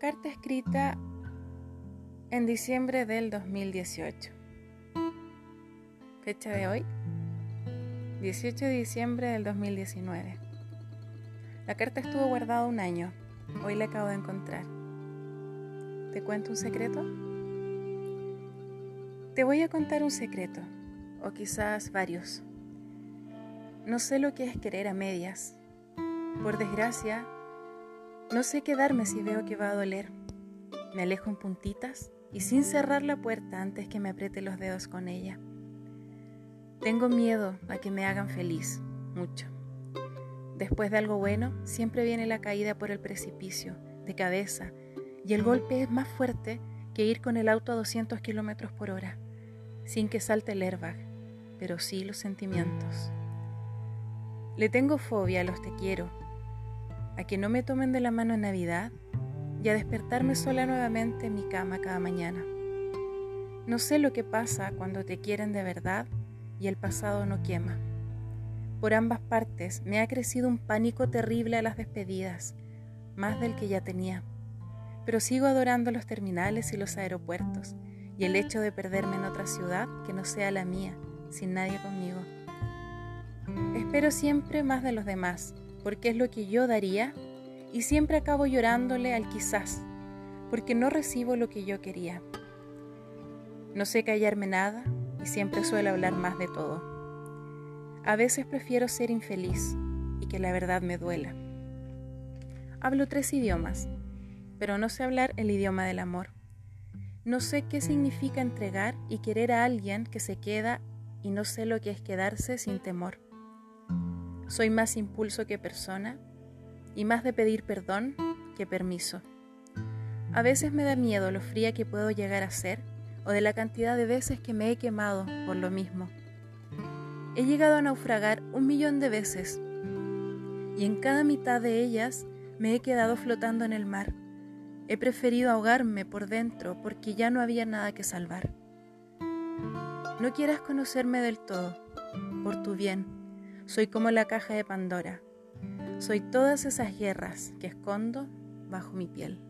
Carta escrita en diciembre del 2018. Fecha de hoy, 18 de diciembre del 2019. La carta estuvo guardada un año. Hoy la acabo de encontrar. ¿Te cuento un secreto? Te voy a contar un secreto, o quizás varios. No sé lo que es querer a medias. Por desgracia, no sé quedarme si veo que va a doler. Me alejo en puntitas y sin cerrar la puerta antes que me apriete los dedos con ella. Tengo miedo a que me hagan feliz, mucho. Después de algo bueno, siempre viene la caída por el precipicio, de cabeza, y el golpe es más fuerte que ir con el auto a 200 kilómetros por hora, sin que salte el airbag, pero sí los sentimientos. Le tengo fobia a los te quiero, a que no me tomen de la mano en Navidad y a despertarme sola nuevamente en mi cama cada mañana. No sé lo que pasa cuando te quieren de verdad y el pasado no quema. Por ambas partes me ha crecido un pánico terrible a las despedidas, más del que ya tenía. Pero sigo adorando los terminales y los aeropuertos y el hecho de perderme en otra ciudad que no sea la mía, sin nadie conmigo. Espero siempre más de los demás, porque es lo que yo daría y siempre acabo llorándole al quizás, porque no recibo lo que yo quería. No sé callarme nada y siempre suelo hablar más de todo. A veces prefiero ser infeliz y que la verdad me duela. Hablo tres idiomas, pero no sé hablar el idioma del amor. No sé qué significa entregar y querer a alguien que se queda y no sé lo que es quedarse sin temor. Soy más impulso que persona y más de pedir perdón que permiso. A veces me da miedo lo fría que puedo llegar a ser o de la cantidad de veces que me he quemado por lo mismo. He llegado a naufragar un millón de veces y en cada mitad de ellas me he quedado flotando en el mar. He preferido ahogarme por dentro porque ya no había nada que salvar. No quieras conocerme del todo, por tu bien soy como la caja de Pandora. Soy todas esas guerras que escondo bajo mi piel.